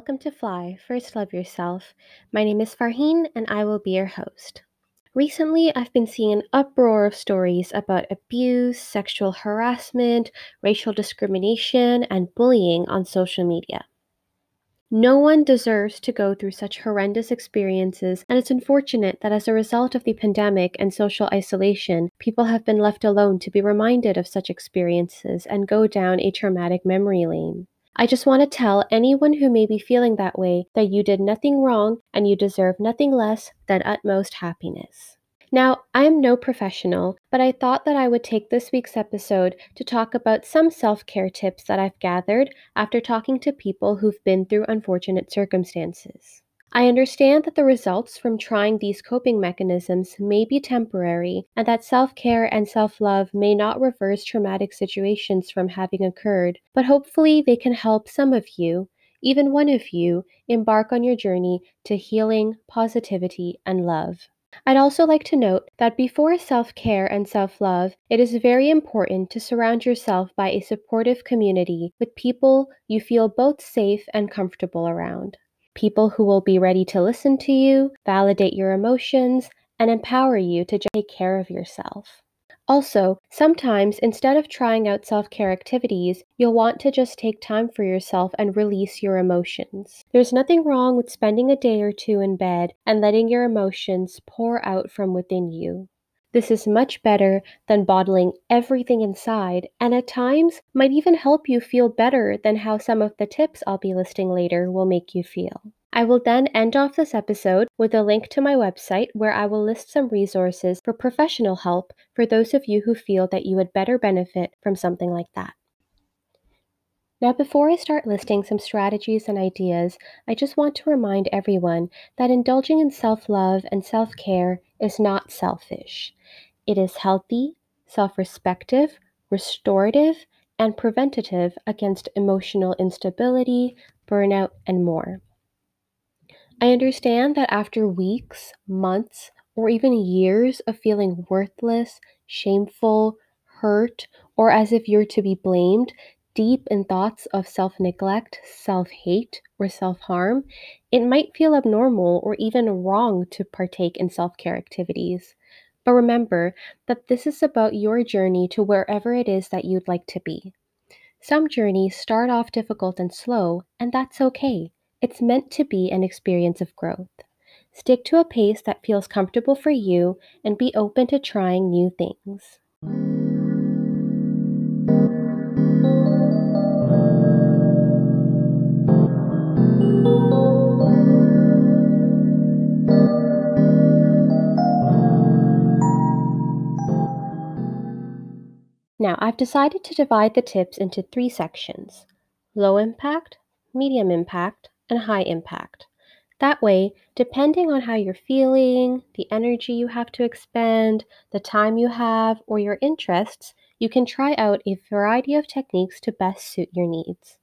welcome to Fly First Love Yourself. My name is Farheen and I will be your host. Recently, I've been seeing an uproar of stories about abuse, sexual harassment, racial discrimination, and bullying on social media. No one deserves to go through such horrendous experiences, and it's unfortunate that as a result of the pandemic and social isolation, people have been left alone to be reminded of such experiences and go down a traumatic memory lane. I just want to tell anyone who may be feeling that way that you did nothing wrong and you deserve nothing less than utmost happiness. Now, I am no professional, but I thought that I would take this week's episode to talk about some self care tips that I've gathered after talking to people who've been through unfortunate circumstances. I understand that the results from trying these coping mechanisms may be temporary and that self care and self love may not reverse traumatic situations from having occurred, but hopefully they can help some of you, even one of you, embark on your journey to healing, positivity, and love. I'd also like to note that before self care and self love, it is very important to surround yourself by a supportive community with people you feel both safe and comfortable around people who will be ready to listen to you, validate your emotions, and empower you to take care of yourself. Also, sometimes instead of trying out self care activities, you'll want to just take time for yourself and release your emotions. There's nothing wrong with spending a day or two in bed and letting your emotions pour out from within you. This is much better than bottling everything inside, and at times might even help you feel better than how some of the tips I'll be listing later will make you feel. I will then end off this episode with a link to my website where I will list some resources for professional help for those of you who feel that you would better benefit from something like that. Now, before I start listing some strategies and ideas, I just want to remind everyone that indulging in self love and self care is not selfish. It is healthy, self respective, restorative, and preventative against emotional instability, burnout, and more. I understand that after weeks, months, or even years of feeling worthless, shameful, hurt, or as if you're to be blamed, deep in thoughts of self neglect, self hate, or self harm, it might feel abnormal or even wrong to partake in self care activities. But remember that this is about your journey to wherever it is that you'd like to be. Some journeys start off difficult and slow, and that's okay. It's meant to be an experience of growth. Stick to a pace that feels comfortable for you and be open to trying new things. Now, I've decided to divide the tips into three sections low impact, medium impact, and high impact. That way, depending on how you're feeling, the energy you have to expend, the time you have, or your interests, you can try out a variety of techniques to best suit your needs.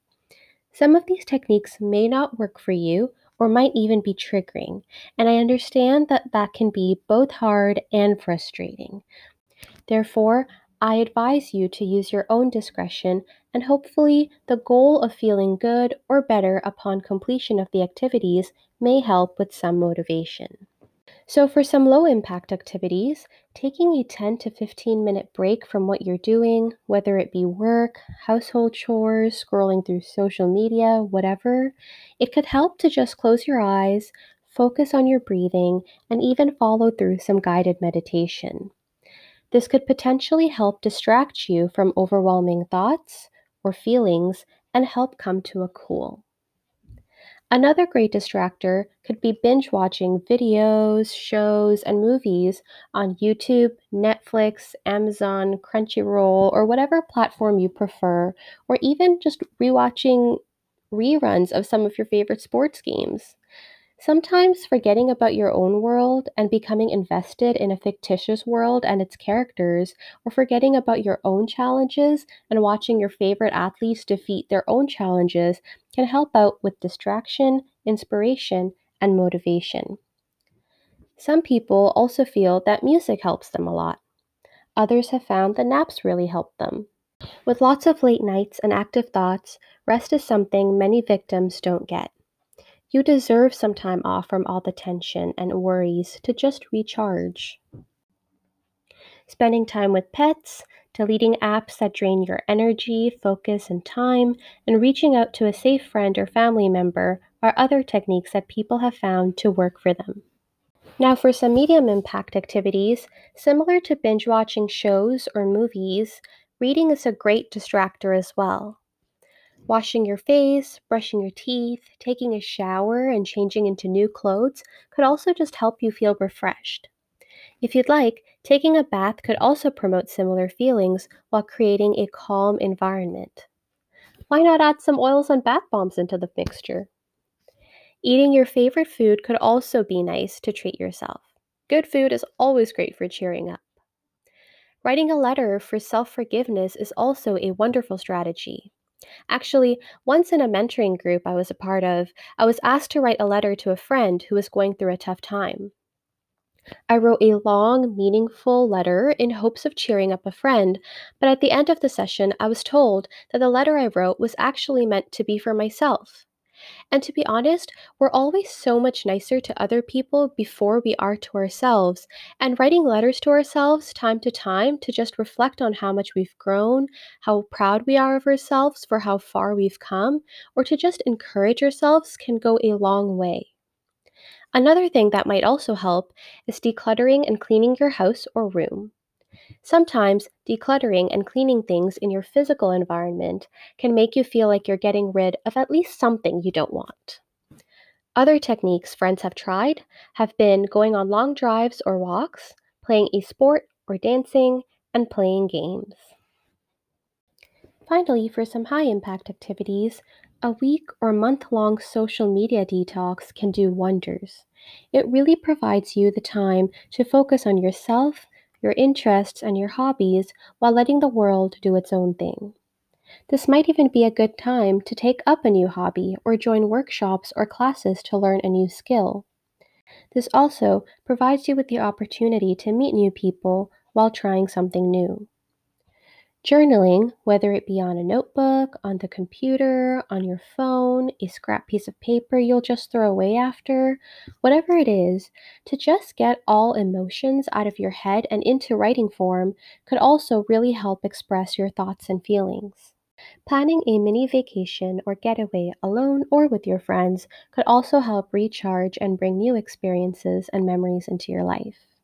Some of these techniques may not work for you or might even be triggering, and I understand that that can be both hard and frustrating. Therefore, I advise you to use your own discretion and hopefully the goal of feeling good or better upon completion of the activities may help with some motivation. So, for some low impact activities, taking a 10 to 15 minute break from what you're doing, whether it be work, household chores, scrolling through social media, whatever, it could help to just close your eyes, focus on your breathing, and even follow through some guided meditation. This could potentially help distract you from overwhelming thoughts or feelings and help come to a cool. Another great distractor could be binge watching videos, shows, and movies on YouTube, Netflix, Amazon, Crunchyroll, or whatever platform you prefer, or even just rewatching reruns of some of your favorite sports games. Sometimes forgetting about your own world and becoming invested in a fictitious world and its characters, or forgetting about your own challenges and watching your favorite athletes defeat their own challenges can help out with distraction, inspiration, and motivation. Some people also feel that music helps them a lot. Others have found that naps really help them. With lots of late nights and active thoughts, rest is something many victims don't get. You deserve some time off from all the tension and worries to just recharge. Spending time with pets, deleting apps that drain your energy, focus, and time, and reaching out to a safe friend or family member are other techniques that people have found to work for them. Now, for some medium impact activities, similar to binge watching shows or movies, reading is a great distractor as well. Washing your face, brushing your teeth, taking a shower, and changing into new clothes could also just help you feel refreshed. If you'd like, taking a bath could also promote similar feelings while creating a calm environment. Why not add some oils and bath bombs into the mixture? Eating your favorite food could also be nice to treat yourself. Good food is always great for cheering up. Writing a letter for self forgiveness is also a wonderful strategy. Actually, once in a mentoring group I was a part of, I was asked to write a letter to a friend who was going through a tough time. I wrote a long, meaningful letter in hopes of cheering up a friend, but at the end of the session, I was told that the letter I wrote was actually meant to be for myself. And to be honest, we're always so much nicer to other people before we are to ourselves. And writing letters to ourselves time to time to just reflect on how much we've grown, how proud we are of ourselves for how far we've come, or to just encourage ourselves can go a long way. Another thing that might also help is decluttering and cleaning your house or room. Sometimes decluttering and cleaning things in your physical environment can make you feel like you're getting rid of at least something you don't want. Other techniques friends have tried have been going on long drives or walks, playing a sport or dancing, and playing games. Finally, for some high impact activities, a week or month long social media detox can do wonders. It really provides you the time to focus on yourself your interests, and your hobbies while letting the world do its own thing. This might even be a good time to take up a new hobby or join workshops or classes to learn a new skill. This also provides you with the opportunity to meet new people while trying something new. Journaling, whether it be on a notebook, on the computer, on your phone, a scrap piece of paper you'll just throw away after, whatever it is, to just get all emotions out of your head and into writing form could also really help express your thoughts and feelings. Planning a mini vacation or getaway alone or with your friends could also help recharge and bring new experiences and memories into your life.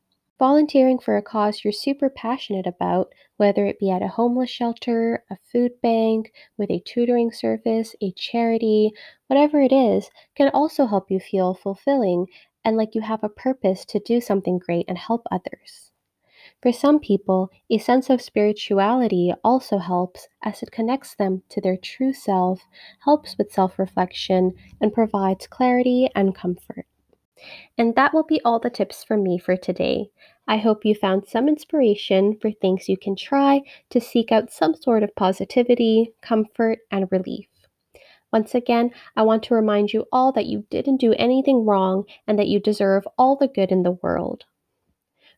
Volunteering for a cause you're super passionate about, whether it be at a homeless shelter, a food bank, with a tutoring service, a charity, whatever it is, can also help you feel fulfilling and like you have a purpose to do something great and help others. For some people, a sense of spirituality also helps as it connects them to their true self, helps with self reflection, and provides clarity and comfort. And that will be all the tips from me for today. I hope you found some inspiration for things you can try to seek out some sort of positivity, comfort, and relief. Once again, I want to remind you all that you didn't do anything wrong and that you deserve all the good in the world.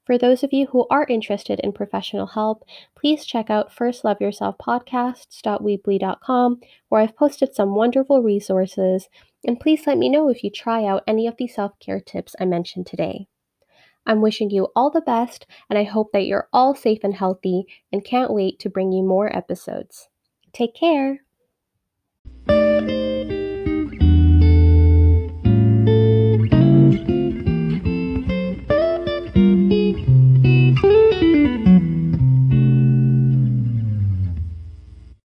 For those of you who are interested in professional help, please check out firstloveyourselfpodcasts.weebly.com where I've posted some wonderful resources, and please let me know if you try out any of the self care tips I mentioned today. I'm wishing you all the best, and I hope that you're all safe and healthy, and can't wait to bring you more episodes. Take care!